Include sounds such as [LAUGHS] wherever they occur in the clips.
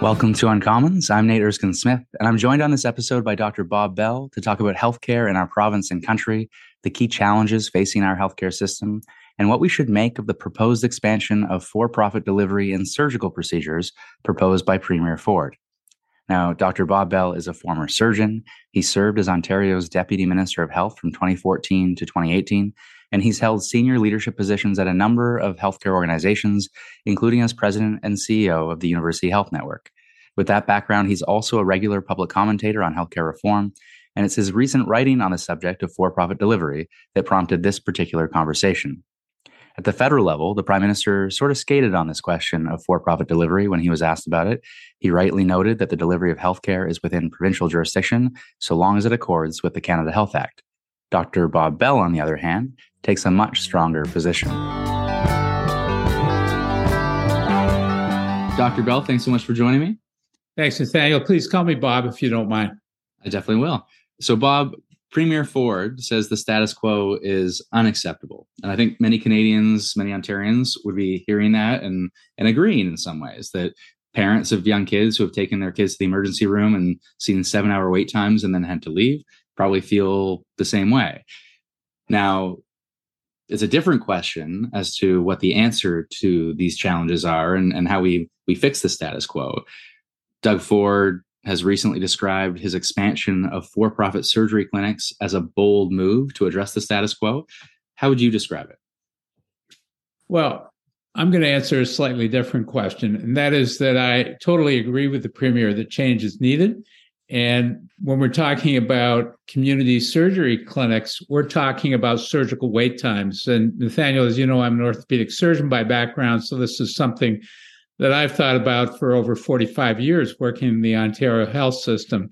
Welcome to Uncommons. I'm Nate Erskine Smith, and I'm joined on this episode by Dr. Bob Bell to talk about healthcare in our province and country, the key challenges facing our healthcare system, and what we should make of the proposed expansion of for profit delivery in surgical procedures proposed by Premier Ford. Now, Dr. Bob Bell is a former surgeon. He served as Ontario's Deputy Minister of Health from 2014 to 2018, and he's held senior leadership positions at a number of healthcare organizations, including as president and CEO of the University Health Network. With that background, he's also a regular public commentator on healthcare reform, and it's his recent writing on the subject of for profit delivery that prompted this particular conversation. At the federal level, the prime minister sort of skated on this question of for profit delivery when he was asked about it. He rightly noted that the delivery of healthcare is within provincial jurisdiction so long as it accords with the Canada Health Act. Dr. Bob Bell, on the other hand, takes a much stronger position. Dr. Bell, thanks so much for joining me. Thanks, Nathaniel. Please call me Bob if you don't mind. I definitely will. So, Bob, Premier Ford says the status quo is unacceptable. And I think many Canadians, many Ontarians would be hearing that and, and agreeing in some ways that parents of young kids who have taken their kids to the emergency room and seen seven hour wait times and then had to leave probably feel the same way. Now, it's a different question as to what the answer to these challenges are and, and how we, we fix the status quo. Doug Ford has recently described his expansion of for profit surgery clinics as a bold move to address the status quo. How would you describe it? Well, I'm going to answer a slightly different question, and that is that I totally agree with the Premier that change is needed. And when we're talking about community surgery clinics, we're talking about surgical wait times. And Nathaniel, as you know, I'm an orthopedic surgeon by background, so this is something that I've thought about for over 45 years working in the Ontario health system.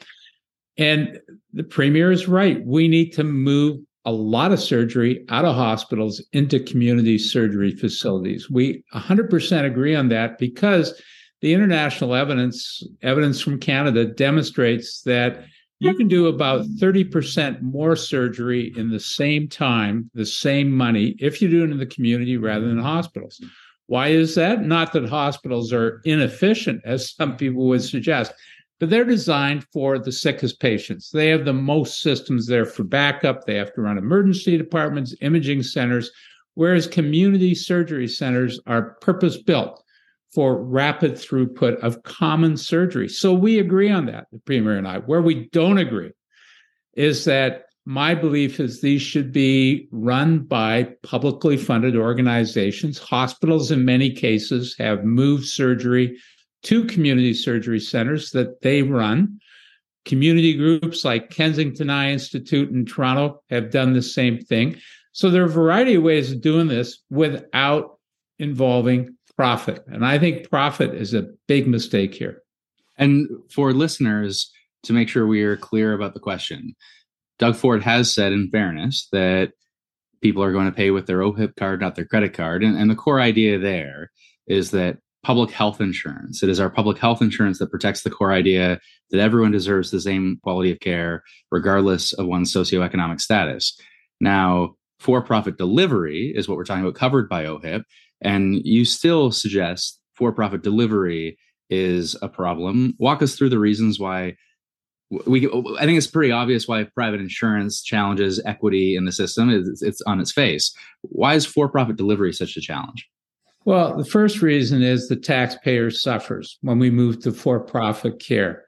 And the premier is right. We need to move a lot of surgery out of hospitals into community surgery facilities. We 100% agree on that because the international evidence, evidence from Canada, demonstrates that you can do about 30% more surgery in the same time, the same money, if you do it in the community rather than hospitals. Why is that? Not that hospitals are inefficient, as some people would suggest, but they're designed for the sickest patients. They have the most systems there for backup. They have to run emergency departments, imaging centers, whereas community surgery centers are purpose built for rapid throughput of common surgery. So we agree on that, the Premier and I. Where we don't agree is that my belief is these should be run by publicly funded organizations. Hospitals, in many cases, have moved surgery to community surgery centers that they run. Community groups like Kensington Eye Institute in Toronto have done the same thing. So there are a variety of ways of doing this without involving profit. And I think profit is a big mistake here. And for listeners, to make sure we are clear about the question, Doug Ford has said, in fairness, that people are going to pay with their OHIP card, not their credit card. And, and the core idea there is that public health insurance, it is our public health insurance that protects the core idea that everyone deserves the same quality of care, regardless of one's socioeconomic status. Now, for profit delivery is what we're talking about, covered by OHIP. And you still suggest for profit delivery is a problem. Walk us through the reasons why we I think it's pretty obvious why private insurance challenges equity in the system. It's, it's on its face. Why is for-profit delivery such a challenge? Well, the first reason is the taxpayer suffers when we move to for-profit care.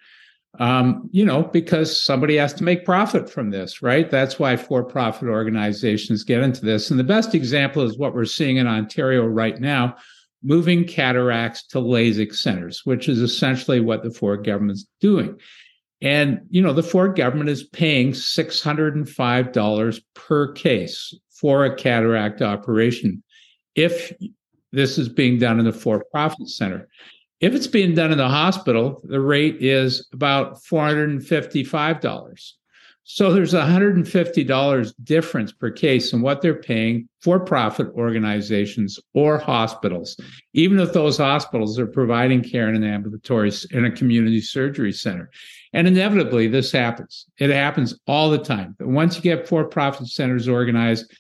Um, you know, because somebody has to make profit from this, right? That's why for-profit organizations get into this. And the best example is what we're seeing in Ontario right now, moving cataracts to LASIK centers, which is essentially what the Ford government's doing. And, you know, the Ford government is paying $605 per case for a cataract operation if this is being done in a for profit center. If it's being done in the hospital, the rate is about $455. So there's $150 difference per case in what they're paying for profit organizations or hospitals, even if those hospitals are providing care in an ambulatory in a community surgery center. And inevitably this happens. It happens all the time. But once you get for-profit centers organized,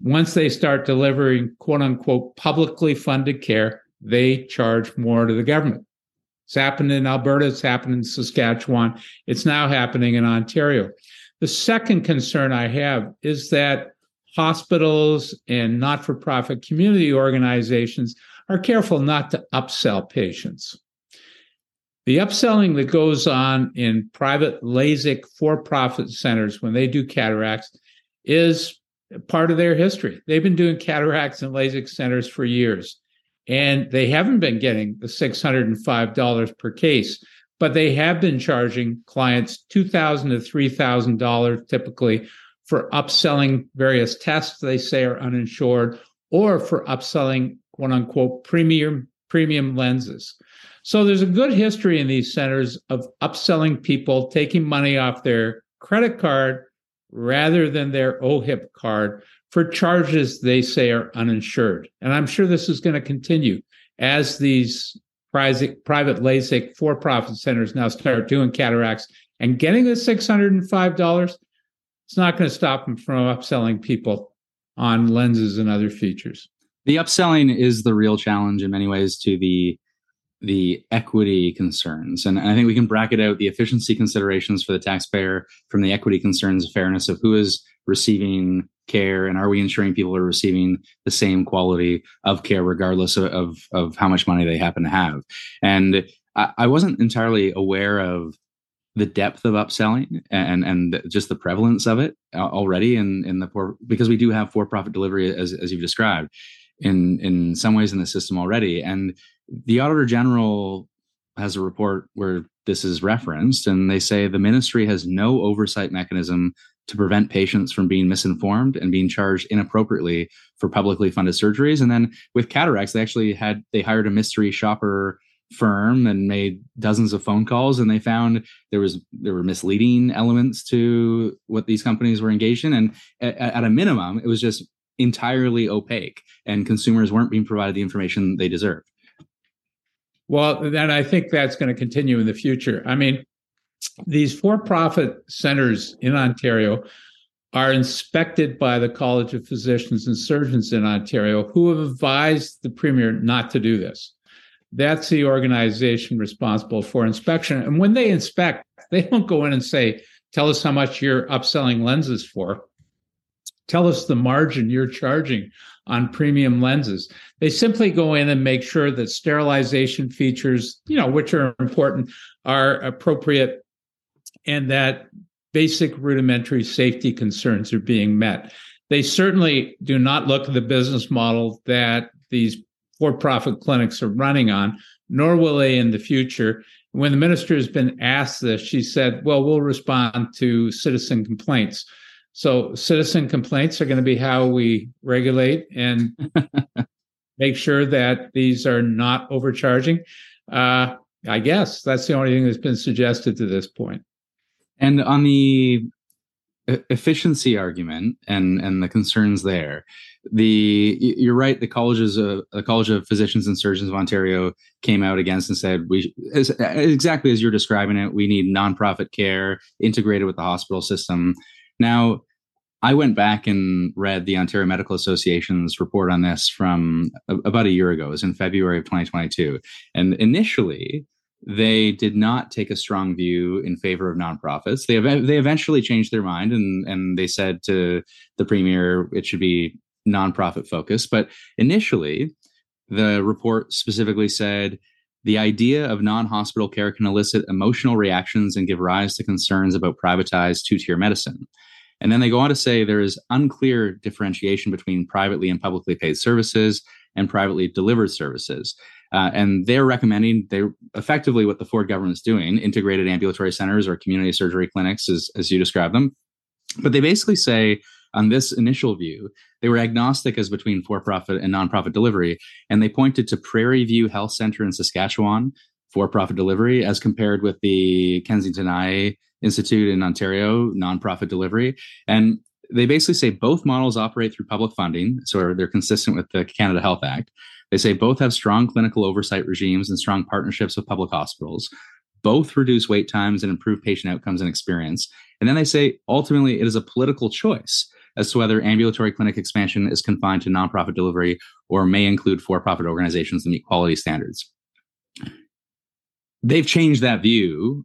once they start delivering quote unquote publicly funded care, they charge more to the government. It's happened in Alberta, it's happened in Saskatchewan, it's now happening in Ontario. The second concern I have is that hospitals and not for profit community organizations are careful not to upsell patients. The upselling that goes on in private LASIK for profit centers when they do cataracts is part of their history. They've been doing cataracts and LASIK centers for years, and they haven't been getting the $605 per case, but they have been charging clients 2,000 to $3,000 typically for upselling various tests they say are uninsured or for upselling quote unquote premium premium lenses. So there's a good history in these centers of upselling people, taking money off their credit card rather than their OHIP card for charges they say are uninsured. And I'm sure this is going to continue as these private, private LASIK for profit centers now start doing cataracts and getting the $605. It's not going to stop them from upselling people on lenses and other features. The upselling is the real challenge in many ways to the the equity concerns. And, I think we can bracket out the efficiency considerations for the taxpayer from the equity concerns of fairness of who is receiving care and are we ensuring people are receiving the same quality of care regardless of, of, of how much money they happen to have. And I, I wasn't entirely aware of the depth of upselling and and just the prevalence of it uh, already in in the poor because we do have for profit delivery as as you've described in in some ways in the system already and the auditor general has a report where this is referenced and they say the ministry has no oversight mechanism to prevent patients from being misinformed and being charged inappropriately for publicly funded surgeries. And then with cataracts they actually had they hired a mystery shopper firm and made dozens of phone calls and they found there was there were misleading elements to what these companies were engaged in. And at, at a minimum it was just entirely opaque and consumers weren't being provided the information they deserved. Well, then I think that's going to continue in the future. I mean, these for profit centers in Ontario are inspected by the College of Physicians and Surgeons in Ontario, who have advised the Premier not to do this. That's the organization responsible for inspection. And when they inspect, they don't go in and say, Tell us how much you're upselling lenses for. Tell us the margin you're charging on premium lenses. They simply go in and make sure that sterilization features, you know, which are important, are appropriate and that basic rudimentary safety concerns are being met. They certainly do not look at the business model that these for profit clinics are running on, nor will they in the future. When the minister has been asked this, she said, Well, we'll respond to citizen complaints. So citizen complaints are going to be how we regulate and [LAUGHS] make sure that these are not overcharging. Uh, I guess that's the only thing that's been suggested to this point. And on the efficiency argument and and the concerns there, the you're right. The colleges, of, the College of Physicians and Surgeons of Ontario came out against and said we as, exactly as you're describing it. We need nonprofit care integrated with the hospital system. Now, I went back and read the Ontario Medical Association's report on this from about a year ago. It was in February of 2022. And initially, they did not take a strong view in favor of nonprofits. They they eventually changed their mind and and they said to the premier it should be nonprofit focused. But initially, the report specifically said the idea of non-hospital care can elicit emotional reactions and give rise to concerns about privatized two-tier medicine. And then they go on to say there is unclear differentiation between privately and publicly paid services and privately delivered services. Uh, and they're recommending they effectively what the Ford government is doing, integrated ambulatory centers or community surgery clinics, as, as you describe them. But they basically say on this initial view, they were agnostic as between for-profit and nonprofit delivery, and they pointed to Prairie View Health Center in Saskatchewan for-profit delivery as compared with the Kensington Eye Institute in Ontario, nonprofit delivery. And they basically say both models operate through public funding, so they're consistent with the Canada Health Act. They say both have strong clinical oversight regimes and strong partnerships with public hospitals. Both reduce wait times and improve patient outcomes and experience. And then they say ultimately it is a political choice as to whether ambulatory clinic expansion is confined to nonprofit delivery or may include for profit organizations that meet quality standards. they've changed that view,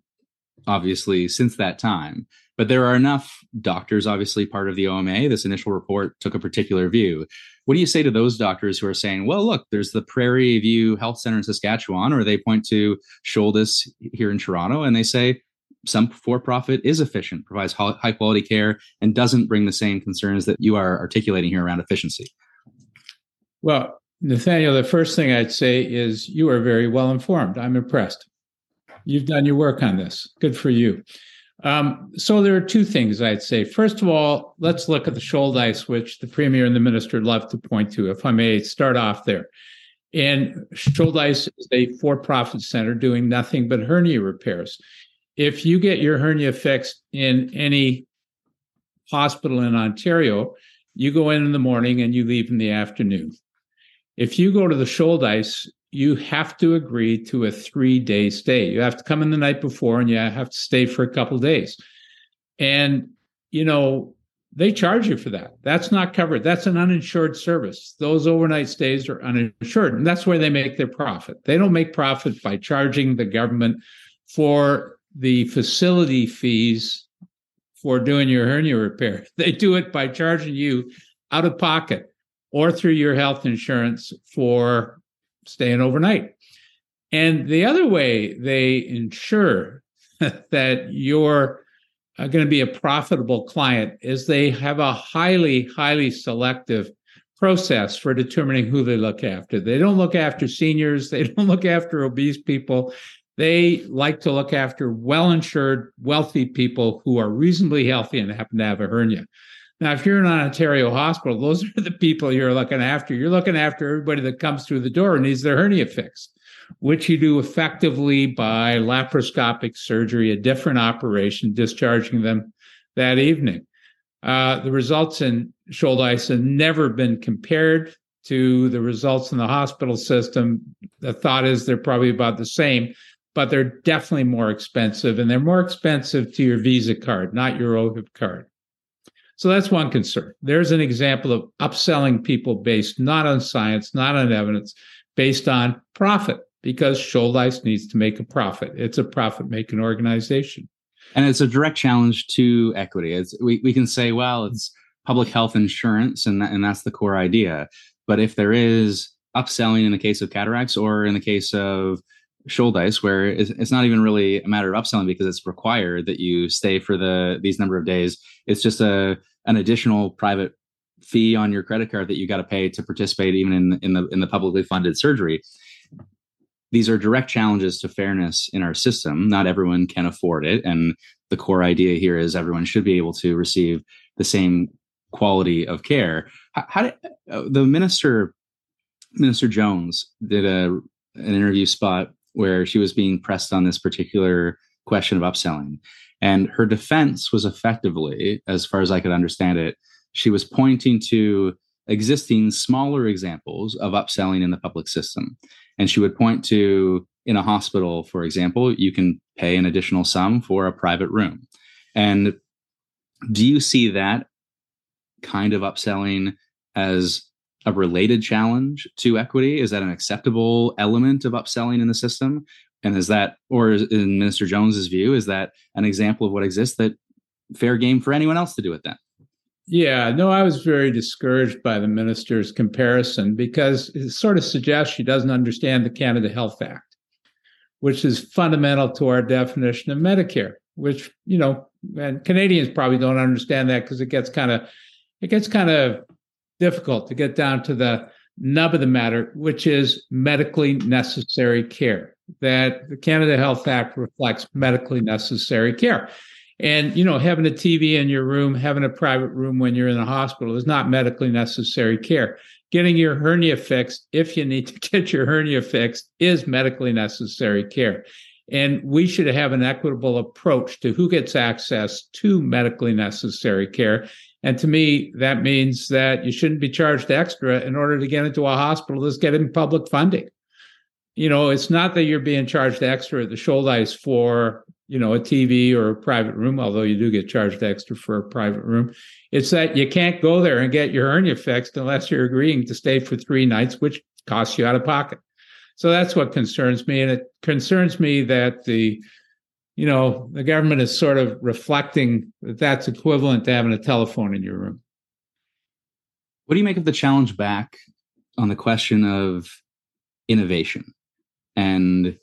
obviously, since that time. But there are enough doctors, obviously, part of the OMA. This initial report took a particular view. What do you say to those doctors who are saying, well, look, there's the Prairie View Health Center in Saskatchewan, or they point to Shouldice here in Toronto, and they say some for profit is efficient, provides high quality care, and doesn't bring the same concerns that you are articulating here around efficiency? Well, Nathaniel, the first thing I'd say is you are very well informed. I'm impressed. You've done your work on this. Good for you. Um, so there are two things I'd say. First of all, let's look at the Shouldice, which the premier and the minister love to point to. If I may start off there. And Shouldice is a for-profit center doing nothing but hernia repairs. If you get your hernia fixed in any hospital in Ontario, you go in in the morning and you leave in the afternoon. If you go to the Shouldice, you have to agree to a three day stay. You have to come in the night before and you have to stay for a couple days. And, you know, they charge you for that. That's not covered. That's an uninsured service. Those overnight stays are uninsured. And that's where they make their profit. They don't make profit by charging the government for the facility fees for doing your hernia repair. [LAUGHS] They do it by charging you out of pocket or through your health insurance for staying overnight. And the other way they ensure [LAUGHS] that you're uh, going to be a profitable client is they have a highly, highly selective process for determining who they look after. They don't look after seniors, they [LAUGHS] don't look after obese people. They like to look after well insured, wealthy people who are reasonably healthy and happen to have a hernia. Now, if you're in an Ontario hospital, those are the people you're looking after. You're looking after everybody that comes through the door and needs their hernia fixed, which you do effectively by laparoscopic surgery, a different operation, discharging them that evening. Uh, the results in Shouldice have never been compared to the results in the hospital system. The thought is they're probably about the same, but they're definitely more expensive, and they're more expensive to your Visa card, not your OHIP card. So that's one concern. There's an example of upselling people based not on science, not on evidence, based on profit, because Shouldice needs to make a profit. It's a profit making organization. And it's a direct challenge to equity. It's, we, we can say, well, it's public health insurance, and, that, and that's the core idea. But if there is upselling in the case of cataracts or in the case of Shouldice, where it's, it's not even really a matter of upselling because it's required that you stay for the these number of days. It's just a an additional private fee on your credit card that you got to pay to participate even in in the in the publicly funded surgery. These are direct challenges to fairness in our system. Not everyone can afford it, and the core idea here is everyone should be able to receive the same quality of care. How, how did uh, the minister, Minister Jones, did a an interview spot where she was being pressed on this particular question of upselling. And her defense was effectively, as far as I could understand it, she was pointing to existing smaller examples of upselling in the public system. And she would point to in a hospital, for example, you can pay an additional sum for a private room. And do you see that kind of upselling as a related challenge to equity? Is that an acceptable element of upselling in the system? And is that, or is, in Minister Jones's view, is that an example of what exists that fair game for anyone else to do it then? Yeah, no, I was very discouraged by the minister's comparison because it sort of suggests she doesn't understand the Canada Health Act, which is fundamental to our definition of Medicare, which, you know, and Canadians probably don't understand that because it gets kind of it gets kind of difficult to get down to the nub of the matter, which is medically necessary care. That the Canada Health Act reflects medically necessary care. And, you know, having a TV in your room, having a private room when you're in the hospital is not medically necessary care. Getting your hernia fixed, if you need to [LAUGHS] get your hernia fixed, is medically necessary care. And we should have an equitable approach to who gets access to medically necessary care. And to me, that means that you shouldn't be charged extra in order to get into a hospital that's getting public funding. You know, it's not that you're being charged extra at the Shouldice for, you know, a TV or a private room, although you do get charged extra for a private room. It's that you can't go there and get your hernia fixed unless you're agreeing to stay for three nights, which costs you out of pocket. So that's what concerns me. And it concerns me that the, you know, the government is sort of reflecting that that's equivalent to having a telephone in your room. What do you make of the challenge back on the question of innovation and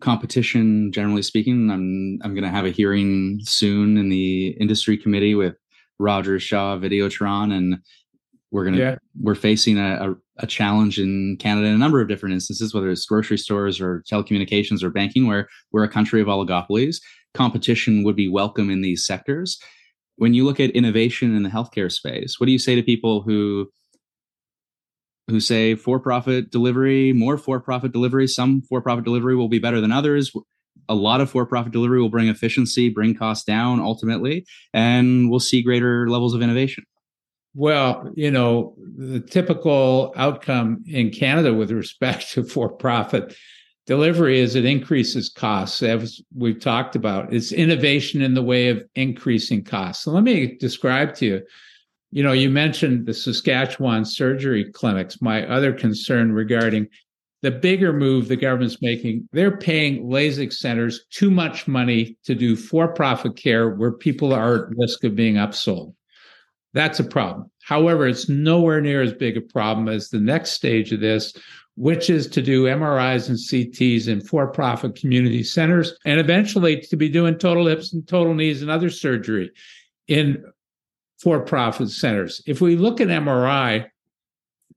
competition generally speaking i'm i'm going to have a hearing soon in the industry committee with Rogers shaw videotron and we're going to yeah. we're facing a, a, a, challenge in canada in a number of different instances whether it's grocery stores or telecommunications or banking where we're a country of oligopolies competition would be welcome in these sectors when you look at innovation in the healthcare space what do you say to people who who say for profit delivery, more for profit delivery. Some for profit delivery will be better than others. A lot of for profit delivery will bring efficiency, bring costs down ultimately, and we'll see greater levels of innovation. Well, you know, the typical outcome in Canada with respect [LAUGHS] to for profit delivery is it increases costs, as we've talked about. It's innovation in the way of increasing costs. So let me describe to you you know, you mentioned the Saskatchewan surgery clinics. My other concern regarding the bigger move the government's making, they're paying LASIK centers too much money to do for profit care where people are at risk of being upsold. That's a problem. However, it's nowhere near as big a problem as the next stage of this, which is to do MRIs and CTs in for profit community centers and eventually to be doing total hips and total knees and other surgery in for profit centers. If we look at MRI,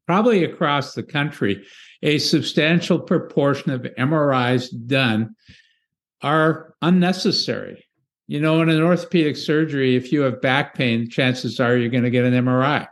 probably across the country, a substantial proportion of MRIs done are unnecessary. You know, in an orthopedic surgery, if you have back pain, chances are you're going to get an MRI.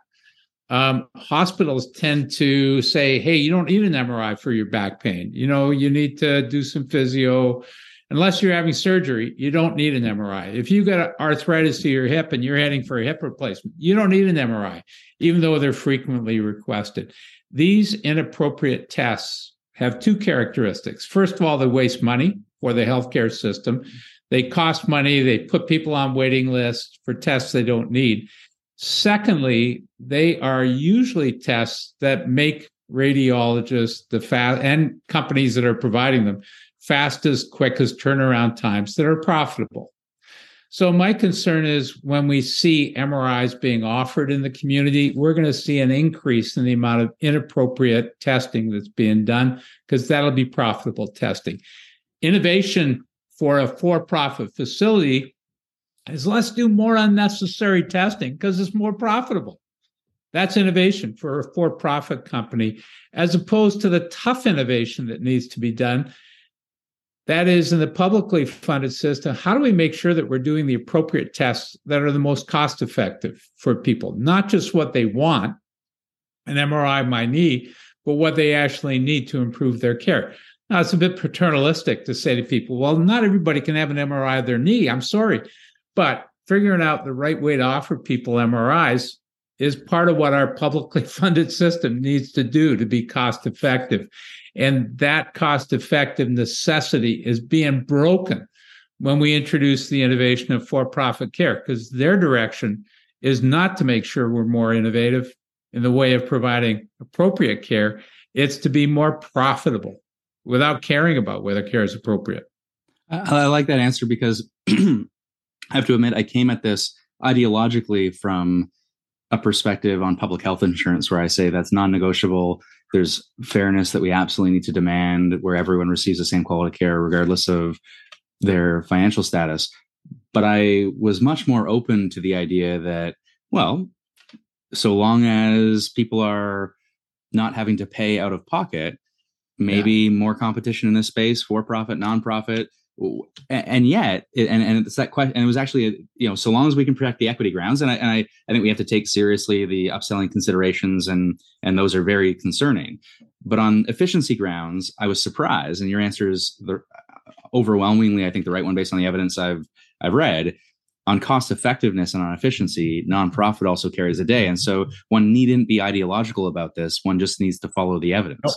Um, hospitals tend to say, hey, you don't need an MRI for your back pain. You know, you need to do some physio unless you're having surgery, you don't need an MRI. If you've got arthritis to your hip and you're heading for a hip replacement, you don't need an MRI, even though they're frequently requested. These inappropriate tests have two characteristics. First of all, they waste money for the healthcare system. They cost money. They put people on waiting lists for tests they don't need. Secondly, they are usually tests that make radiologists the fast and companies that are providing them fastest, quickest turnaround times that are profitable. So, my concern is when we see MRIs being offered in the community, we're going to see an increase in the amount of inappropriate testing that's being done because that'll be profitable testing. Innovation for a for profit facility is let's do more unnecessary testing because it's more profitable. That's innovation for a for profit company, as opposed to the tough innovation that needs to be done that is, in the publicly funded system, how do we make sure that we're doing the appropriate tests that are the most cost effective for people? Not just what they want, an MRI of my knee, but what they actually need to improve their care. Now, it's a bit paternalistic to say to people, well, not everybody can have an MRI of their knee. I'm sorry. But figuring out the right way to offer people MRIs is part of what our publicly [LAUGHS] funded system needs to do to be cost effective. And that cost effective necessity is being broken when we introduce the innovation of for profit care, because their direction is not to make sure we're more innovative in the way of providing appropriate care, it's to be more profitable without caring about whether care is appropriate. I, I like that answer because [CLEARS THROAT] I have to admit, I came at this ideologically from a perspective on public health insurance where I say that's non negotiable there's fairness that we absolutely need to demand where everyone receives the same quality care regardless of their financial status but i was much more open to the idea that well so long as people are not having to pay out of pocket maybe yeah. more competition in this space for profit nonprofit and yet and and it's that question and it was actually you know so long as we can protect the equity grounds and I, and I I think we have to take seriously the upselling considerations and and those are very concerning but on efficiency grounds I was surprised and your answer is the, uh, overwhelmingly I think the right one based on the evidence I've I've read on cost effectiveness and on efficiency nonprofit also carries a day and so one needn't be ideological about this one just needs to follow the evidence.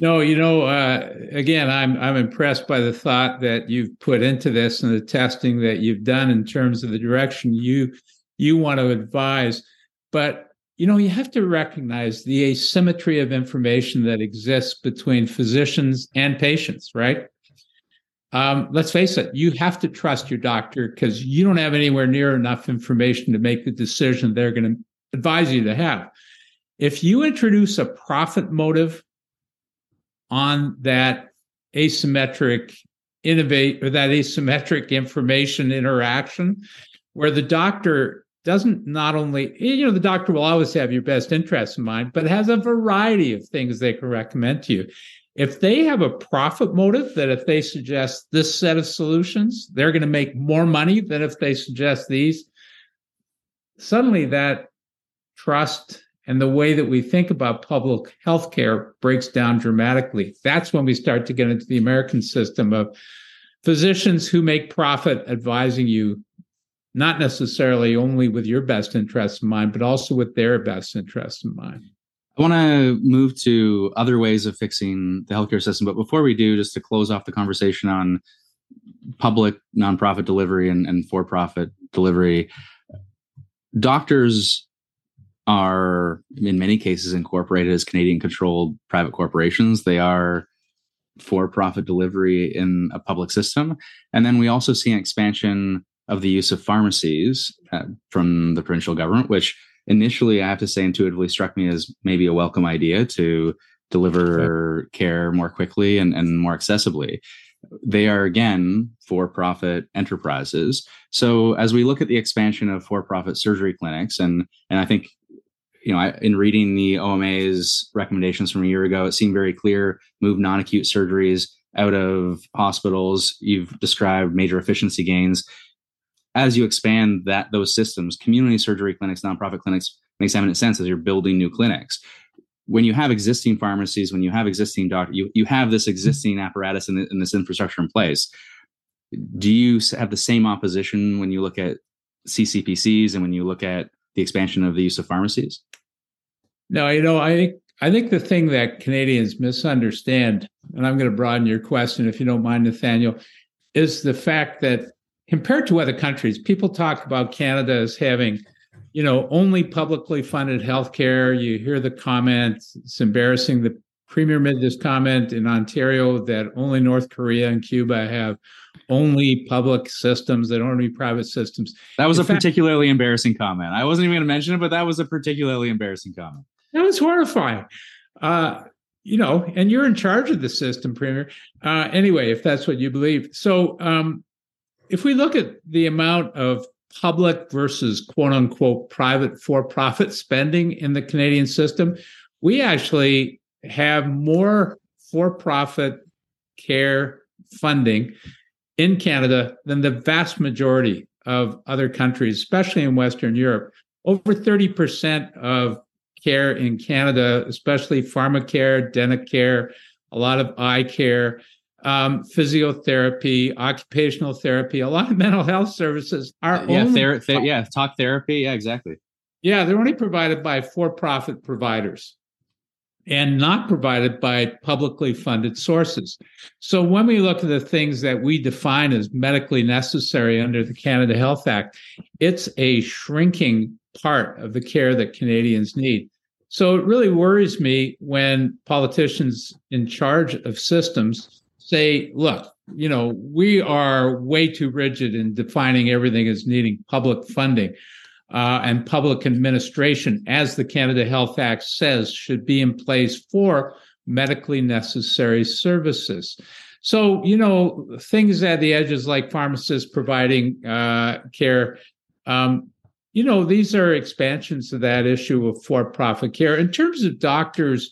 No, you know, uh, again, I'm I'm impressed by the thought that you've put into this and the testing that you've done in terms of the direction you you want to advise. But you know, you have to recognize the asymmetry of information that exists between physicians and patients, right? Um, let's face it, you have to trust your doctor because you don't have anywhere near enough information to make the decision they're going to advise you to have. If you introduce a profit motive on that asymmetric innovate or that asymmetric information interaction, where the doctor doesn't not only you know the doctor will always have your best interests in mind but has a variety of things they can recommend to you. If they have a profit motive that if they suggest this set of solutions they're going to make more money than if they suggest these suddenly that trust and the way that we think about public health care breaks down dramatically that's when we start to get into the american system of physicians who make profit advising you not necessarily only with your best interests in mind, but also with their best interests in mind. I want to move to other ways of fixing the healthcare system. But before we do, just to close off the conversation on public nonprofit delivery and, and for profit delivery, doctors are in many cases incorporated as Canadian controlled private corporations. They are for profit delivery in a public system. And then we also see an expansion of the use of pharmacies uh, from the provincial government, which initially I have to say intuitively struck me as maybe a welcome idea to deliver okay. care more quickly and, and more accessibly. They are again for profit enterprises. So as we look at the expansion of for profit surgery clinics, and and I think you know, I, in reading the OMA's recommendations from a year ago, it seemed very clear move non acute surgeries out of hospitals. You've described major efficiency gains as you expand that those systems, community surgery clinics, nonprofit clinics makes eminent sense as you're building new clinics. When you have existing pharmacies, when you have existing doctors, you, you have this existing apparatus and, and this infrastructure in place. Do you have the same opposition when you look at CCPCs and when you look at the expansion of the use of pharmacies? No, you know, I think I think the thing that Canadians misunderstand, and I'm going to broaden your question if you don't mind, Nathaniel, is the fact that compared to other countries, people talk about Canada as having, you know, only publicly funded healthcare. You hear the comment, it's embarrassing. The premier made this comment in Ontario that only North Korea and Cuba have only public systems, they don't have any private systems. That was in a fact, particularly embarrassing comment. I wasn't even going to mention it, but that was a particularly embarrassing comment. That was horrifying. Uh, you know, and you're in charge of the system, Premier. Uh, anyway, if that's what you believe. So, um, if we look at the amount of public versus quote unquote private for profit spending in the Canadian system, we actually have more for profit care funding in Canada than the vast majority of other countries, especially in Western Europe. Over 30% of care in Canada, especially pharmacare, dental care, a lot of eye care, um, physiotherapy, occupational therapy, a lot of mental health services are yeah, ther- ther- yeah, talk therapy, yeah, exactly. Yeah, they're only provided by for-profit providers and not provided by publicly funded sources. So when we look at the things that we define as medically necessary under the Canada Health Act, it's a shrinking part of the care that Canadians need. So it really worries me when politicians in charge of systems say, look, you know, we are way too rigid in defining everything as needing public funding uh, and public administration, as the Canada Health Act says, should be in place for medically necessary services. So, you know, things at the edges like pharmacists providing uh, care, um, you know, these are expansions of that issue of for profit care. In terms of doctors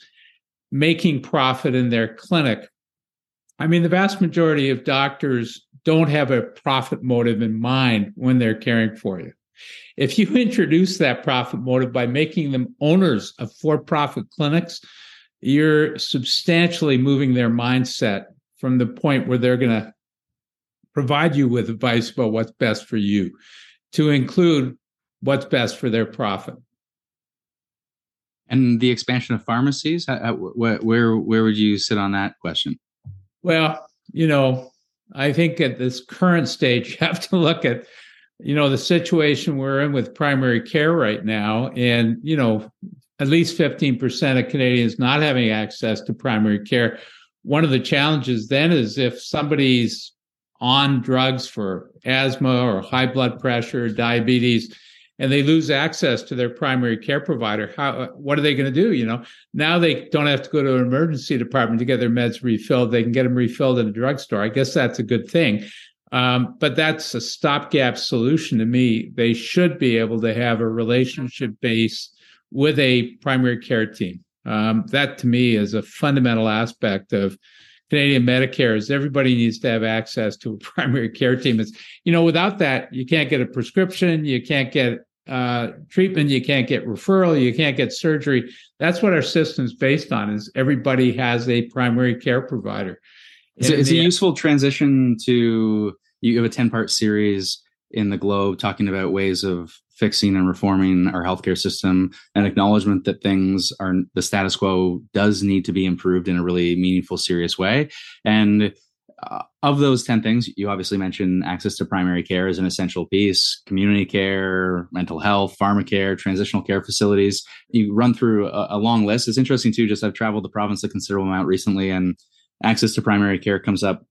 making profit in their clinic, I mean, the vast majority of doctors don't have a profit motive in mind when they're caring for you. If you [LAUGHS] introduce that profit motive by making them owners of for profit clinics, you're substantially moving their mindset from the point where they're going to provide you with advice about what's best for you to include what's best for their profit. And the expansion of pharmacies, where where where would you sit on that question? Well, you know, I think at this current stage, [LAUGHS] you have to look at you know, the situation we're in with primary care right now, and, you know, at least 15% of Canadians not having access to primary care. One of the challenges then is if somebody's on drugs for asthma or high blood pressure, diabetes, and they lose access to their primary care provider how what are they going to do you know? Now they don't have to go to an emergency department to get their meds refilled. They can get them refilled in a drugstore. I guess that's a good thing um, but that's a stopgap solution to me they should be able to have a relationship base with a primary care team um, that to me is a fundamental aspect of Canadian Medicare is everybody needs to have access to a [LAUGHS] primary care team. It's you know without that you can't get a prescription, you can't get uh, treatment, you can't get referral, you can't get surgery. That's what our system's based on. Is everybody has a primary care provider. It's, it's a useful transition to you have a ten part series in the Globe talking about ways of fixing and reforming our healthcare system, an acknowledgement that things are the status quo does need to be improved in a really meaningful, serious way, and uh, of those 10 things, you obviously mentioned access to primary care as an essential piece, community care, mental health, pharmacare, transitional care facilities. You run through a, a long list. It's interesting too, just I've traveled the province a considerable amount recently and access to primary care comes up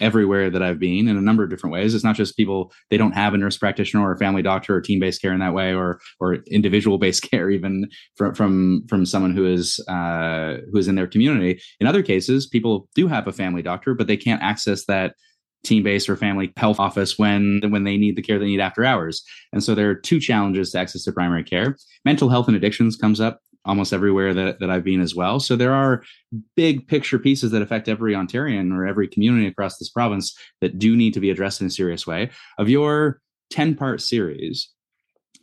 everywhere that I've been in a number of different ways. It's not just people they don't have a nurse practitioner or a family doctor or team based care in that way, or or individual based [LAUGHS] care even from from from someone who is uh, who is in their community. In other cases, people do have a family doctor, but they can't access that team based or family health office when when they need the care they need after hours. And so there are two challenges to access to primary care. Mental health and addictions comes up almost everywhere that, that I've been as well. So there are big picture pieces that affect every Ontarian or every community across this province that do need to be addressed in a serious way. Of your 10 part series,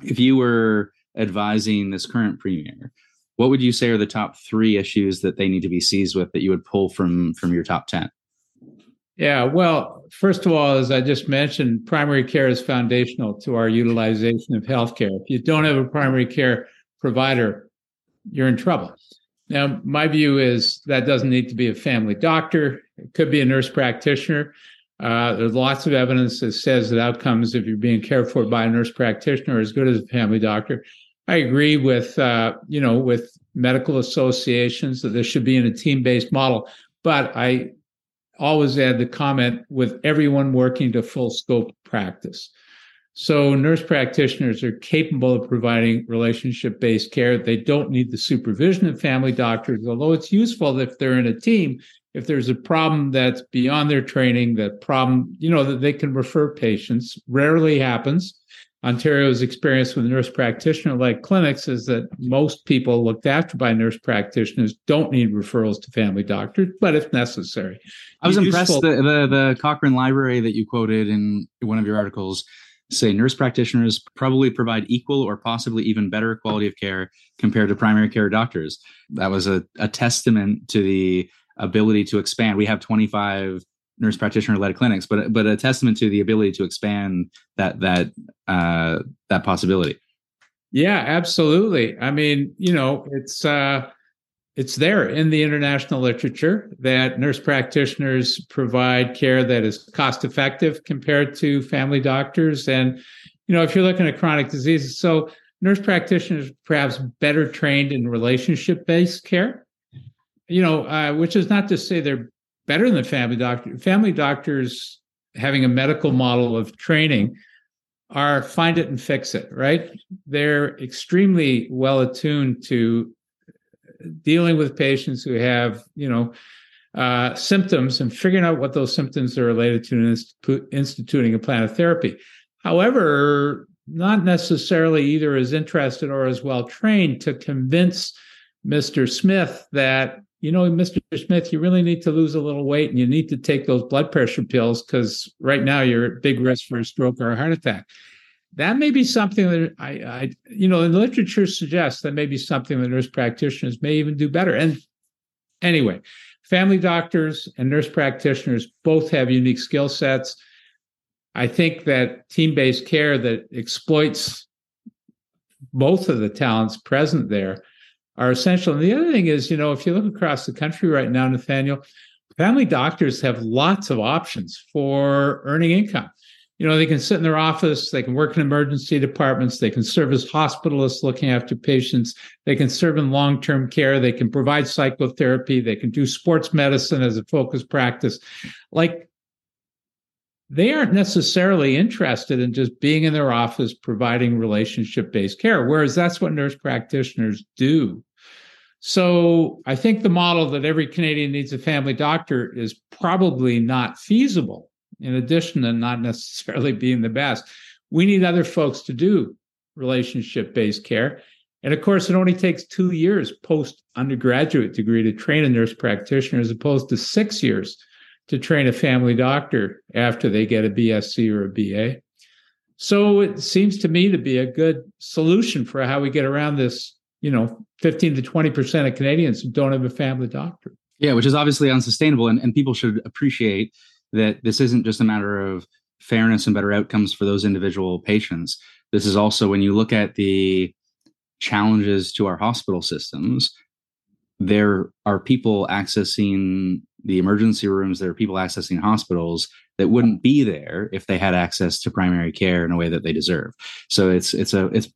if you were advising this current premier, what would you say are the top three issues that they need to be seized with that you would pull from from your top 10? Yeah, well, first of all, as I just mentioned, primary care is foundational to our utilization of healthcare. If you don't have a primary care provider, you're in trouble. Now, my view is that doesn't need to be a family doctor. It could be a nurse practitioner. Uh, there's lots of evidence that says that outcomes, if you're being cared for by a nurse practitioner, are as good as a family doctor. I agree with uh, you know with medical associations that this should be in a team-based model, but I always add the comment with everyone working to full scope practice. So, nurse practitioners are capable of providing relationship based care. They don't need the supervision of family doctors, although it's useful if they're in a team. If there's a problem that's beyond their training, that problem, you know, that they can refer patients. Rarely happens. Ontario's experience with nurse practitioner like clinics is that most people looked after by nurse practitioners don't need referrals to family doctors, but if necessary. I was impressed the, the, the Cochrane library that you quoted in one of your articles say nurse practitioners probably provide equal or possibly even better quality of care compared to primary care doctors. That was a, a testament to the ability to expand. We have 25 nurse practitioner led clinics, but but a testament to the ability to expand that that uh, that possibility. Yeah, absolutely. I mean, you know, it's uh, it's there in the international literature that nurse practitioners provide care that is cost effective compared to family doctors. And you know if you're looking at chronic diseases so nurse practitioners perhaps better trained in relationship based care you know uh, which is not to say they're better than family doctor family doctors having a medical model of training are find it and fix it right? They're extremely well attuned to dealing with patients who have, you know, uh, symptoms and figuring out what those symptoms are related to and institu- instituting a plan of therapy. However, not necessarily either as interested or as well trained to convince Mr. Smith that, you know, Mr. Smith, you really need to lose a little weight and you need to take those blood pressure pills because right now you're at big risk for a stroke or a heart attack that may be something that I, I, you know, the literature suggests that may be something that nurse practitioners may even do better. And anyway, family doctors and nurse practitioners both have unique skill sets. I think that team based care that exploits both of the talents present there are essential. And the other thing is, you know, if you look across the country right now, Nathaniel, family doctors have lots of options for earning income you know, they can sit in their office, they can work in emergency departments, they can serve as hospitalists looking after patients, they can serve in long term care, they can provide psychotherapy, they can do sports medicine as a focus practice. Like, they aren't necessarily interested in just being in their office providing relationship based care, whereas that's what nurse practitioners do. So I think the model that every Canadian needs a family doctor is probably not feasible in addition to not necessarily [LAUGHS] being the best. We need other folks to do relationship based care. And of course, it only takes two years post undergraduate degree to train a nurse practitioner as opposed to six years to train a family doctor after they get a BSc or a BA. So it seems to me to be a good solution for how we get around this, you know, 15 to 20% of Canadians who don't have a family doctor. Yeah, which is obviously unsustainable. And, and people should appreciate that this isn't just a matter of fairness and better outcomes for those individual patients. This is also when you look at the challenges to our hospital systems, there are people accessing the emergency rooms, there are people accessing hospitals that wouldn't be there if they had access to primary care in a way that they deserve. So it's it's a it's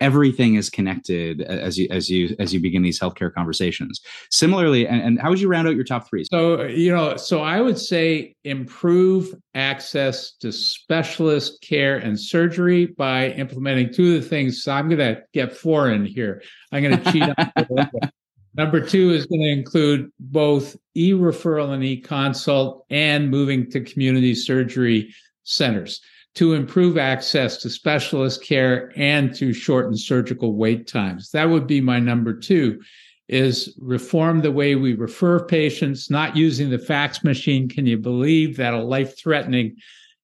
everything is connected as you as you as you begin these healthcare conversations. Similarly and, and, how would you round out your top three? So you know so i would say improve access to specialist care and surgery by implementing two of the things so i'm going to get four in here. I'm going to cheat on [LAUGHS] number two is going to include both e-referral and e-consult and moving to community surgery centers to improve access to specialist care and to shorten surgical wait times. That would be my number two is reform the way we refer patients, not using the fax machine. Can you believe that a life threatening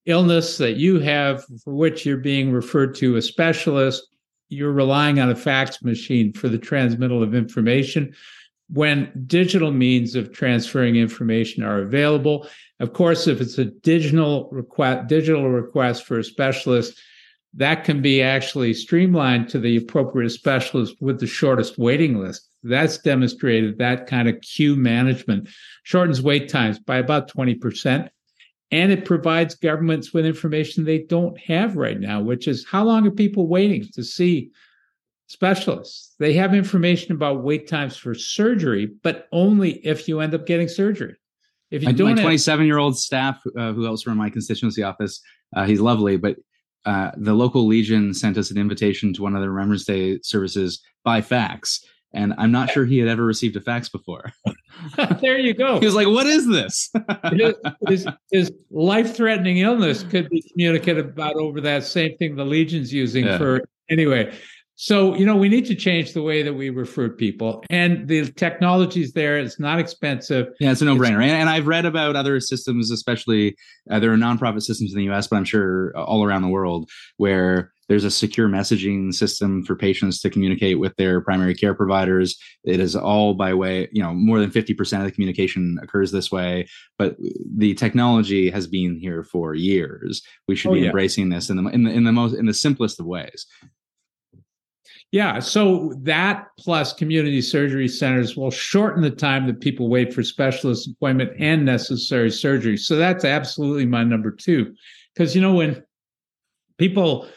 illness that you have for which you're being referred to a specialist, you're relying on a fax machine for the transmittal of information when digital means of transferring information are available. Of course, if it's a digital request, digital request for a specialist, that can be actually streamlined to the appropriate specialist with the shortest waiting list. That's demonstrated that kind of queue management shortens wait times by about 20%. And it provides governments with information they don't have right now, which is how long are people waiting to see specialists. They have information about wait times for surgery, but only if you end up getting surgery. If you my, don't, my 27 year old staff uh, who helps run my constituency office, uh, he's lovely, but uh, the local Legion sent us an invitation to one of their Remembrance Day services by fax. And I'm not sure he had ever received a fax before. [LAUGHS] there you go. [LAUGHS] He was like, "What is this?" his, his, his life-threatening illness could be communicated about over that same thing the Legion's using yeah. for anyway. So, you know, we need to change the way that we refer people. And the technology is there. It's not expensive. Yeah, it's a no brainer. And, and, I've read about other systems, especially uh, there are nonprofit systems in the US, but I'm sure all around the world where there's a secure messaging system for patients to communicate with their primary care providers. It is all by way, you know, more than 50% of the communication occurs this way. But the technology has been here for years. We should oh, be yeah. embracing this in the, in the in the most in the simplest of ways. Yeah. So that plus community surgery centers will shorten the time that people wait for specialist appointment and necessary surgery. So that's absolutely my number two. Because, you know, when people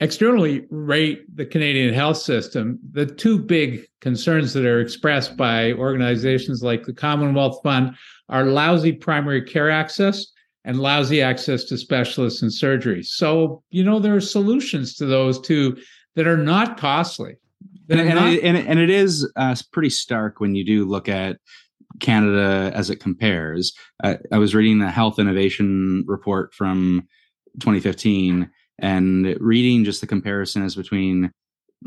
externally rate the Canadian health system, the two big concerns that are expressed by organizations like the Commonwealth Fund are lousy primary care access and lousy access to specialists and surgery. So, you know, there are solutions to those two that are not costly. And, and, not- it, and, and, it is uh, pretty stark when you do look at Canada as it compares. Uh, I was reading the Health Innovation Report from 2015 and reading just the comparisons between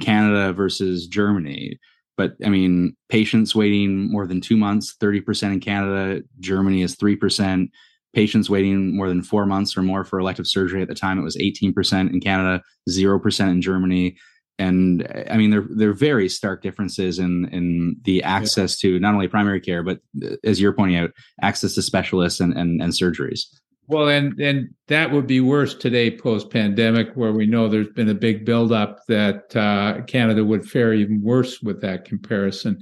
Canada versus Germany. But I mean, patients waiting more than two months, 30% in Canada, Germany is 3% patients waiting more than four months or more for elective surgery. At the time, it was 18% in Canada, 0% in Germany. And I mean, there there are very stark differences in in the access yeah. to not only primary care, but as you're pointing out, access to specialists and and, and surgeries. Well, and and that would be worse today post pandemic, where we know there's been a big buildup that uh, Canada would fare even worse with that comparison.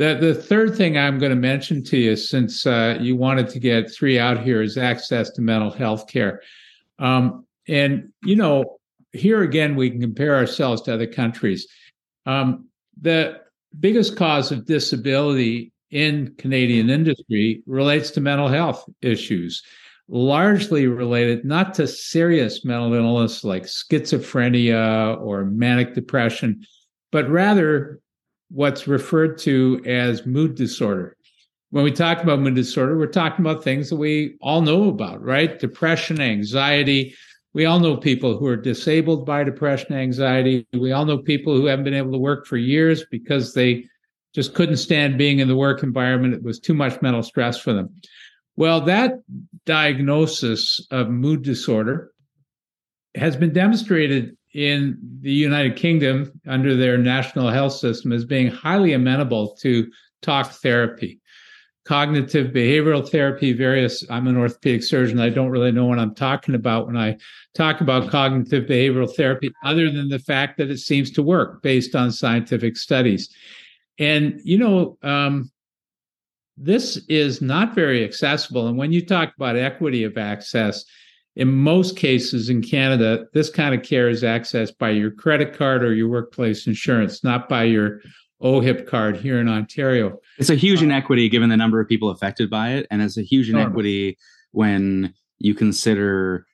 The, the third thing I'm going to mention to you, since uh, you wanted to get three out here, is access to mental health care. Um, and, you know, here again, we can compare ourselves to other countries. Um, the biggest cause of disability in Canadian industry relates to mental health issues, largely related not to serious mental illness like schizophrenia or manic depression, but rather what's referred to as mood disorder. When we talk about mood disorder, we're talking about things that we all know about, right? Depression, anxiety, we all know people who are disabled by depression, anxiety. We all know people who haven't been able to work for years because they just couldn't stand being in the work environment. It was too much mental stress for them. Well, that diagnosis of mood disorder has been demonstrated in the United Kingdom under their national health system as being highly amenable to talk therapy cognitive behavioral therapy, various. I'm an orthopedic surgeon. I don't really know what I'm talking about when I talk about cognitive behavioral therapy, other than the fact that it seems to work based on scientific studies. And, you know, um, this is not very accessible. And when you talk about equity of access, in most cases in Canada, this kind of care is accessed by your credit card or your workplace insurance, not by your OHIP card here in Ontario. It's a huge uh, inequity given the number of people affected by it. And it's a huge inequity when you consider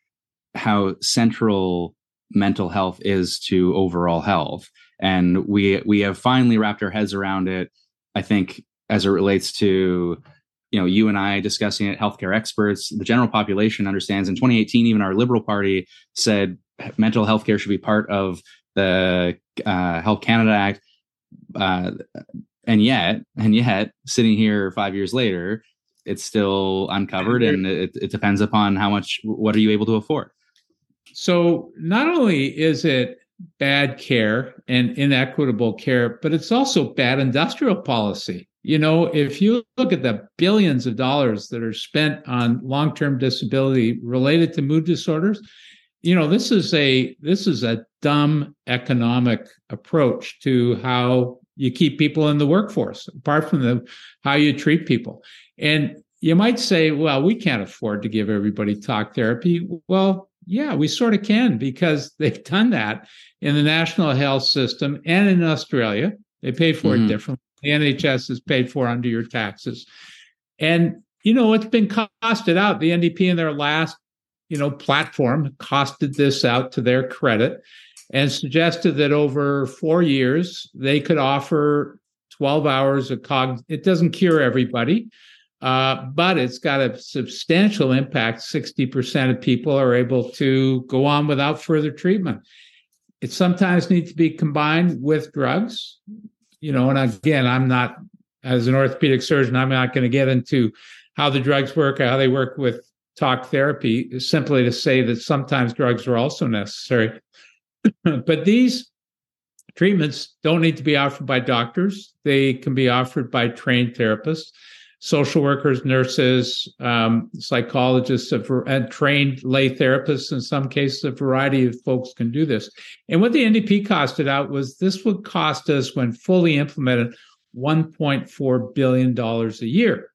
how central mental health is to overall health. And we we have finally wrapped our heads around it, I think, as it relates to you know you and I discussing it, healthcare experts, the general population understands. In 2018, even our Liberal Party said mental health care should be part of the uh, Health Canada Act uh, and yet, and yet, sitting here five years later, it's still uncovered, and it, it depends upon how much. What are you able to afford? So, not only is it bad care and inequitable care, but it's also bad industrial policy. You know, if you look at the billions of dollars that are spent on long-term disability related to mood disorders, you know this is a this is a dumb economic approach to how you keep people in the workforce apart from the how you treat people. And you might say well we can't afford to give everybody talk therapy. Well yeah we sort of can because [LAUGHS] they've done that in the national health system and in australia. They pay for mm-hmm. it differently the nhs is paid for under your taxes and you know it's been costed out the ndp in their last you know, platform costed this out to their credit and suggested that over four years they could offer 12 hours of cog. It doesn't cure everybody, uh, but it's got a substantial impact. 60% of people are able to go on without further treatment. It sometimes needs to be combined with drugs, you know, and again, I'm not, as an orthopedic surgeon, I'm not going to get into how the drugs work, how they work with talk therapy simply to say that sometimes drugs are also necessary. [CLEARS THROAT] but these treatments don't need to be offered by doctors, they can be offered by trained therapists. Social workers, nurses, um, psychologists, and trained lay therapists. In some cases, a variety of folks can do this. And what the NDP costed out was this would cost us, when fully implemented, $1.4 billion a year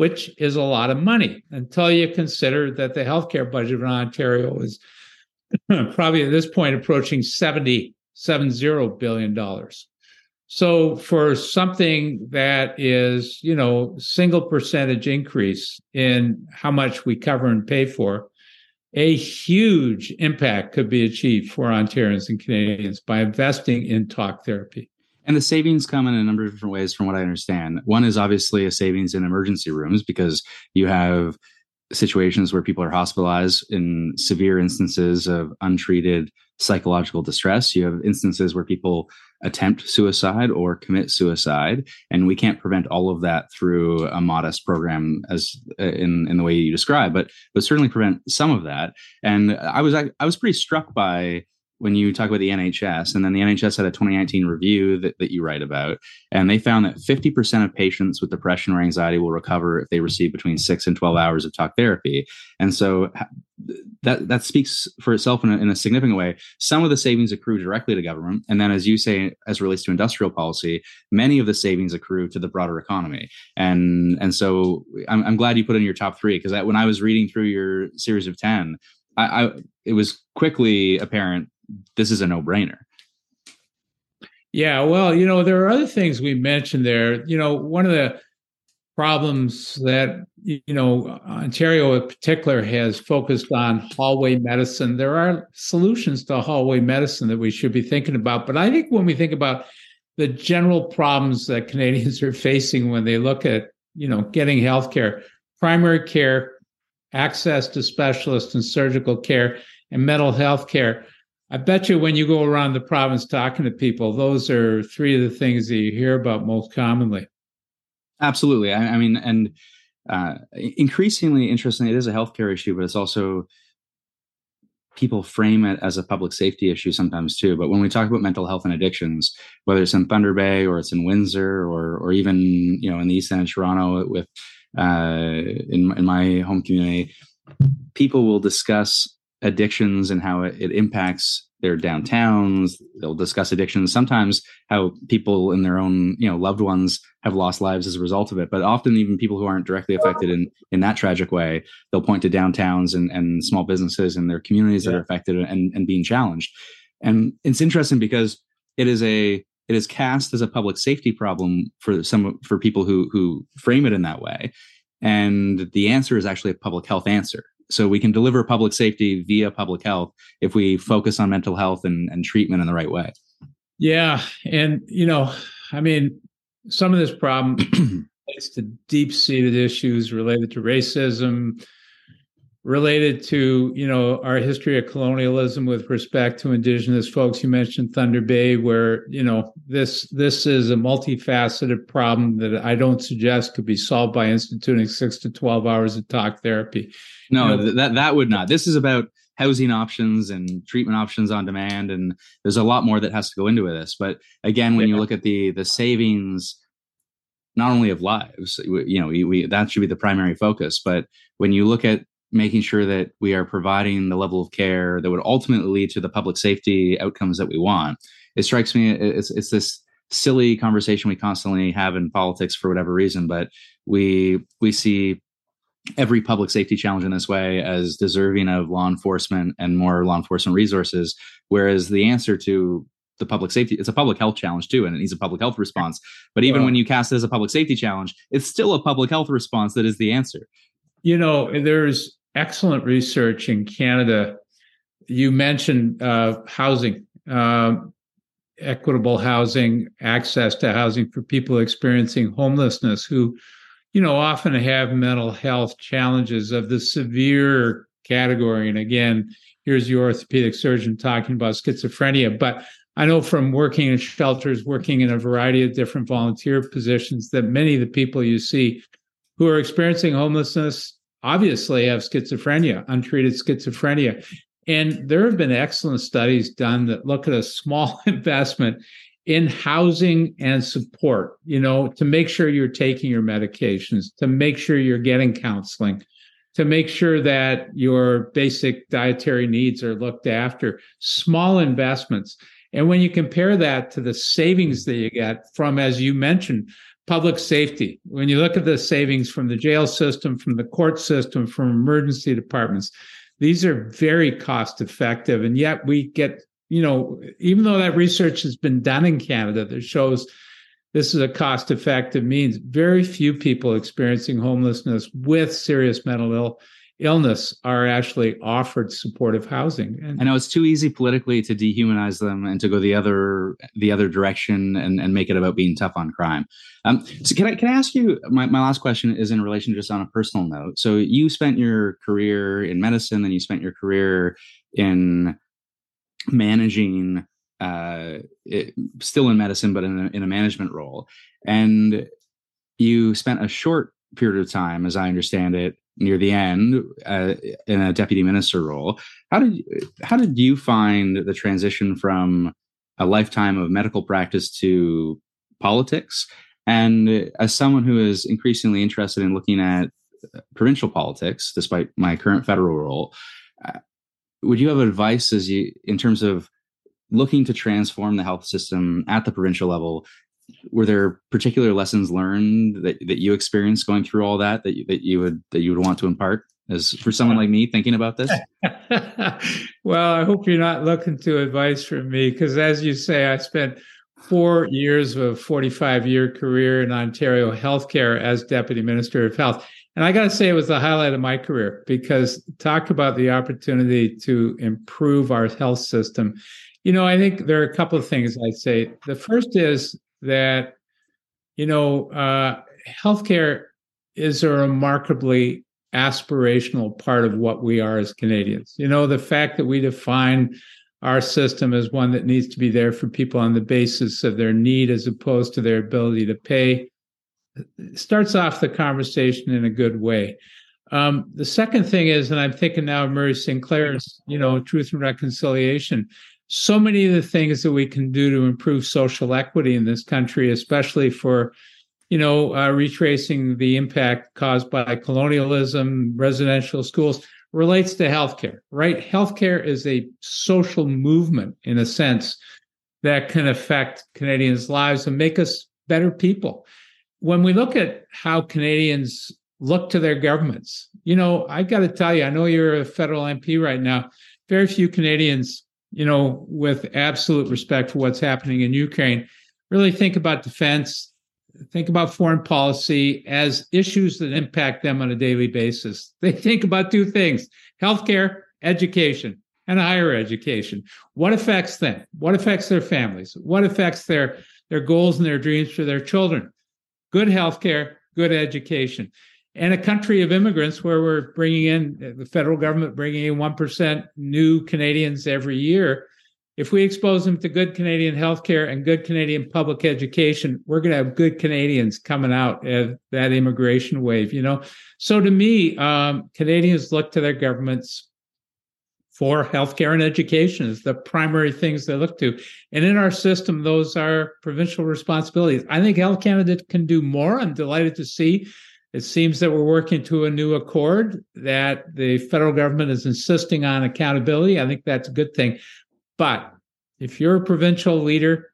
which is a lot of money until you consider that the healthcare budget in Ontario is [CLEARS THROAT] probably at this point approaching 70, 70 billion dollars. So for something that is, you know, single percentage increase in how much we cover and pay for, a huge impact could be achieved for Ontarians and Canadians by investing in talk therapy. And the savings come in a number of different ways, from what I understand. One is obviously a savings in emergency rooms because you have situations where people are hospitalized in severe instances of untreated psychological distress. You have instances where people attempt suicide or commit suicide, and we can't prevent all of that through a modest program as uh, in in the way you describe, but but certainly prevent some of that. And I was I, I was pretty struck by when you talk about the NHS, and then the NHS had a 2019 review that, that you write about, and they found that 50% of patients with depression or anxiety will recover if they receive between six and 12 hours of talk therapy. And so that that speaks for itself in a, in a significant way. Some of the savings accrue directly to government, and then, as you say, as relates to industrial policy, many of the savings accrue to the broader economy. And and so I'm, I'm glad you put in your top three because when I was reading through your series of ten, I, I it was quickly apparent this is a no brainer. Yeah, well, you know, there are other things we mentioned there. You know, one of the problems that you know Ontario in particular has focused on hallway medicine. There are solutions to hallway medicine that we should be thinking about, but I think when we think about the general problems that Canadians are facing when they look at you know getting healthcare, primary care, access to specialists and surgical care, and mental health care. I bet you when you go around the province talking to people, those are three of the things that you hear about most commonly. Absolutely. I, I mean, and uh, increasingly interesting, it is a healthcare issue, but it's also people frame it as a public safety issue sometimes too. But when we talk about mental health and addictions, whether it's in Thunder Bay or it's in Windsor or or even you know in the East End of Toronto with uh, in in my home community, people will discuss addictions and how it, it impacts their downtowns. They'll discuss addictions. Sometimes how people in their own, you know, loved ones have lost lives as a result of it. But often even people who aren't directly affected in in that tragic way, they'll point to downtowns and, and small businesses and their communities yeah. that are affected and, and being challenged. And it's interesting because it is a it is cast as a public safety problem for some for people who who frame it in that way. And the answer is actually a public health answer so we can deliver public safety via public health if we focus on mental health and, and treatment in the right way. Yeah. And, you know, I mean, some of this problem [CLEARS THROAT] relates to deep seated issues related to racism, related to you know our history of colonialism with respect to indigenous folks. You mentioned thunder bay where you know this this is a multifaceted problem that i don't suggest could be solved by instituting 6 to 12 hours of talk therapy. No you know, that that would not. This is about housing options and treatment options on demand and there's a lot more that has to go into this. But again when yeah. you look at the the savings not only of lives you know we, we, that should be the primary focus but when you look at making sure that we are providing the level of care that would ultimately lead to the public safety outcomes that we want. It strikes me it's it's this silly conversation we constantly have in politics for whatever reason, but we we see every public safety challenge in this way as deserving of law enforcement and more law enforcement resources, whereas the answer to the public safety it's a public health challenge too and it needs a public health response. But even when you cast it as a public safety challenge it's still a public health response that is the answer. You know there's excellent research in Canada. You mentioned uh, housing, uh, equitable housing, access to housing for people experiencing homelessness who, you know, often have mental health challenges of the severe category. And again, here's your orthopedic surgeon talking about schizophrenia. But I know from working in shelters, working in a variety of different volunteer positions, that many of the people you see who are experiencing homelessness obviously have schizophrenia, untreated schizophrenia. And there have been excellent studies done that look at a small [LAUGHS] investment in housing and support, you know, to make sure you're taking your medications, to make sure you're getting counseling, to make sure that your basic dietary needs are looked after. Small investments. And when you compare that to the savings that you get from, as you mentioned, public safety. When you look at the savings from the jail system, from the court system, from emergency departments, these are very cost effective. And yet we get, you know, even though that research has been done in Canada that shows this is a cost effective means, very few people experiencing homelessness with serious mental ill illness are actually offered supportive housing. And I know it's too easy politically to dehumanize them and to go the other the other direction and, and make it about being tough on crime. Um, so can I can I ask you my, my last question is in relation just on a personal note. So you spent your career in medicine, then you spent your career in managing uh, it, still in medicine, but in a, in a management role. And you spent a short period of time, as I understand it, near the end uh, in a deputy minister role. How did how did you find the transition from a lifetime of medical practice to politics? And as someone who is increasingly interested in looking at provincial politics, despite my current federal role, uh, would you have advice as you in terms of looking to transform the health system at the provincial level were there particular lessons learned that, that you experienced going through all that that you, that you would that you would want to impart as for someone like me thinking about this? [LAUGHS] well, I hope you're not looking to advice from me because, as you say, I spent four years of a 45 year career in Ontario healthcare as Deputy Minister of Health. And I got to say, it was the highlight of my career because talk about the opportunity to improve our health system. You know, I think there are a couple of things I'd say. The first is that, you know, uh, healthcare is a remarkably aspirational part of what we are as Canadians. You know, the fact that we define our system as one that needs to be there for people on the basis of their need as opposed to their ability to pay starts off the conversation in a good way. Um, the second thing is, and I'm thinking now of Murray Sinclair's, you know, Truth and Reconciliation. So many of the things that we can do to improve social equity in this country, especially for you know, uh, retracing the impact caused by colonialism, residential schools, relates to healthcare, right? Healthcare is a social movement in a sense that can affect Canadians' lives and make us better people. When we look at how Canadians look to their governments, you know, I got to tell you, I know you're a federal MP right now. Very few Canadians, you know, with absolute respect for what's happening in Ukraine, really think about defense think about foreign policy as issues that impact them on a daily basis. [LAUGHS] They think about two things healthcare, education, and higher education. What affects them? What affects their families? What affects their, their goals and their dreams for their children? Good healthcare, good education. And a country of immigrants where we're bringing in the federal government bringing in 1% new Canadians every year if we expose them to good Canadian healthcare and good Canadian public education, we're going to have good Canadians coming out of that immigration wave, you know? So to me, um, Canadians look to their governments for healthcare and education as the primary things they look to. And in our system, those are provincial responsibilities. I think Health Canada can do more. I'm delighted to see it seems that we're working to a new accord that the federal government is insisting on accountability. I think that's a good thing. But if you're a provincial leader,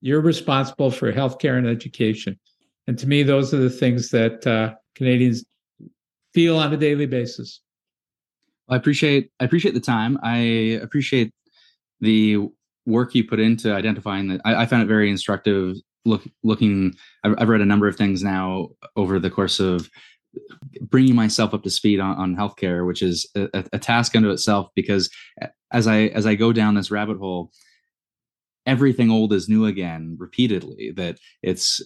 you're responsible for healthcare and education. And to me, those are the things that uh, Canadians feel on a daily basis. I appreciate I appreciate the time. I appreciate the work you put into identifying that. I, I found it very instructive. Look, looking, I've, I've, read a number of things now over the course of bringing myself up to speed on, on healthcare, which is a, a task unto itself. Because as I as I go down this rabbit hole, everything old is new again repeatedly. That it's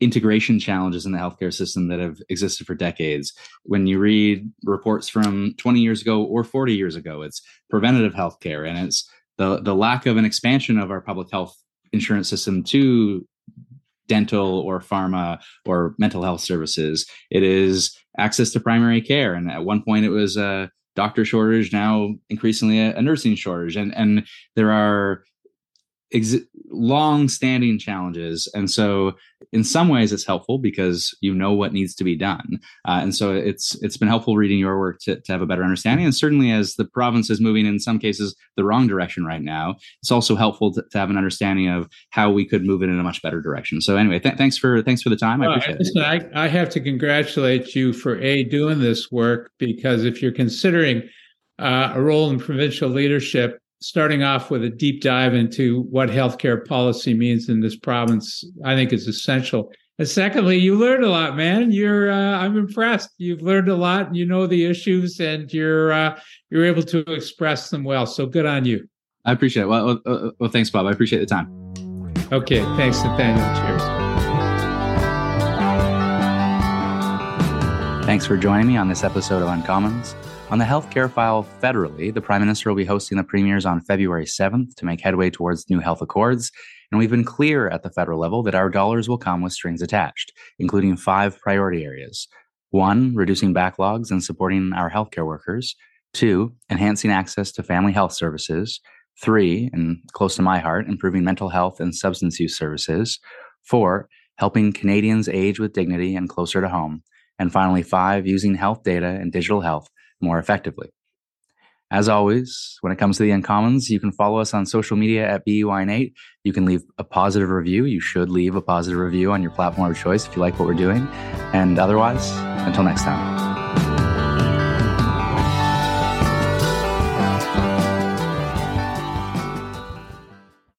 integration challenges in the healthcare system that have existed for decades. When you read reports from 20 years ago or 40 years ago, it's preventative healthcare and it's the the lack of an expansion of our public health insurance system to dental or pharma or mental health services. It is access to primary care. And at one point it was a doctor shortage, now increasingly a, a nursing shortage. And, and there are ex- long-standing challenges. And so in some ways it's helpful because you know what needs to be done. Uh, and so it's it's been helpful reading your work to, to have a better understanding. And certainly as the province is moving in some cases the wrong direction right now it's also helpful to, to have an understanding of how we could move it in a much better direction. So anyway th- thanks for thanks for the time. I appreciate listen, it I, I have to congratulate you for a doing this work because if you're considering uh, a role in provincial leadership starting off with a deep dive into what healthcare policy means in this province, I think is essential. And secondly, you learned a lot, man. You're uh, I'm impressed. You've learned a lot. And you know the issues, and you're uh, you're able to express them well. So good on you. I appreciate it. Well, well, well thanks, Bob. I appreciate the time. Okay, thanks, Nathaniel. Cheers. Thanks for joining me on this episode of Uncommons. On the healthcare file federally, the Prime Minister will be hosting the premiers on February 7th to make headway towards new health accords. And we've been clear at the federal level that our dollars will come with strings attached, including five priority areas. One, reducing backlogs and supporting our healthcare workers. Two, enhancing access to family health services. Three, and close to my heart, improving mental health and substance use services. Four, helping Canadians age with dignity and closer to home. And finally, five, using health data and digital health more effectively. As always, when it comes to the Uncommons, you can follow us on social media at BUI8. You can leave a positive review. You should leave a positive review on your platform of choice if you like what we're doing. And otherwise, until next time.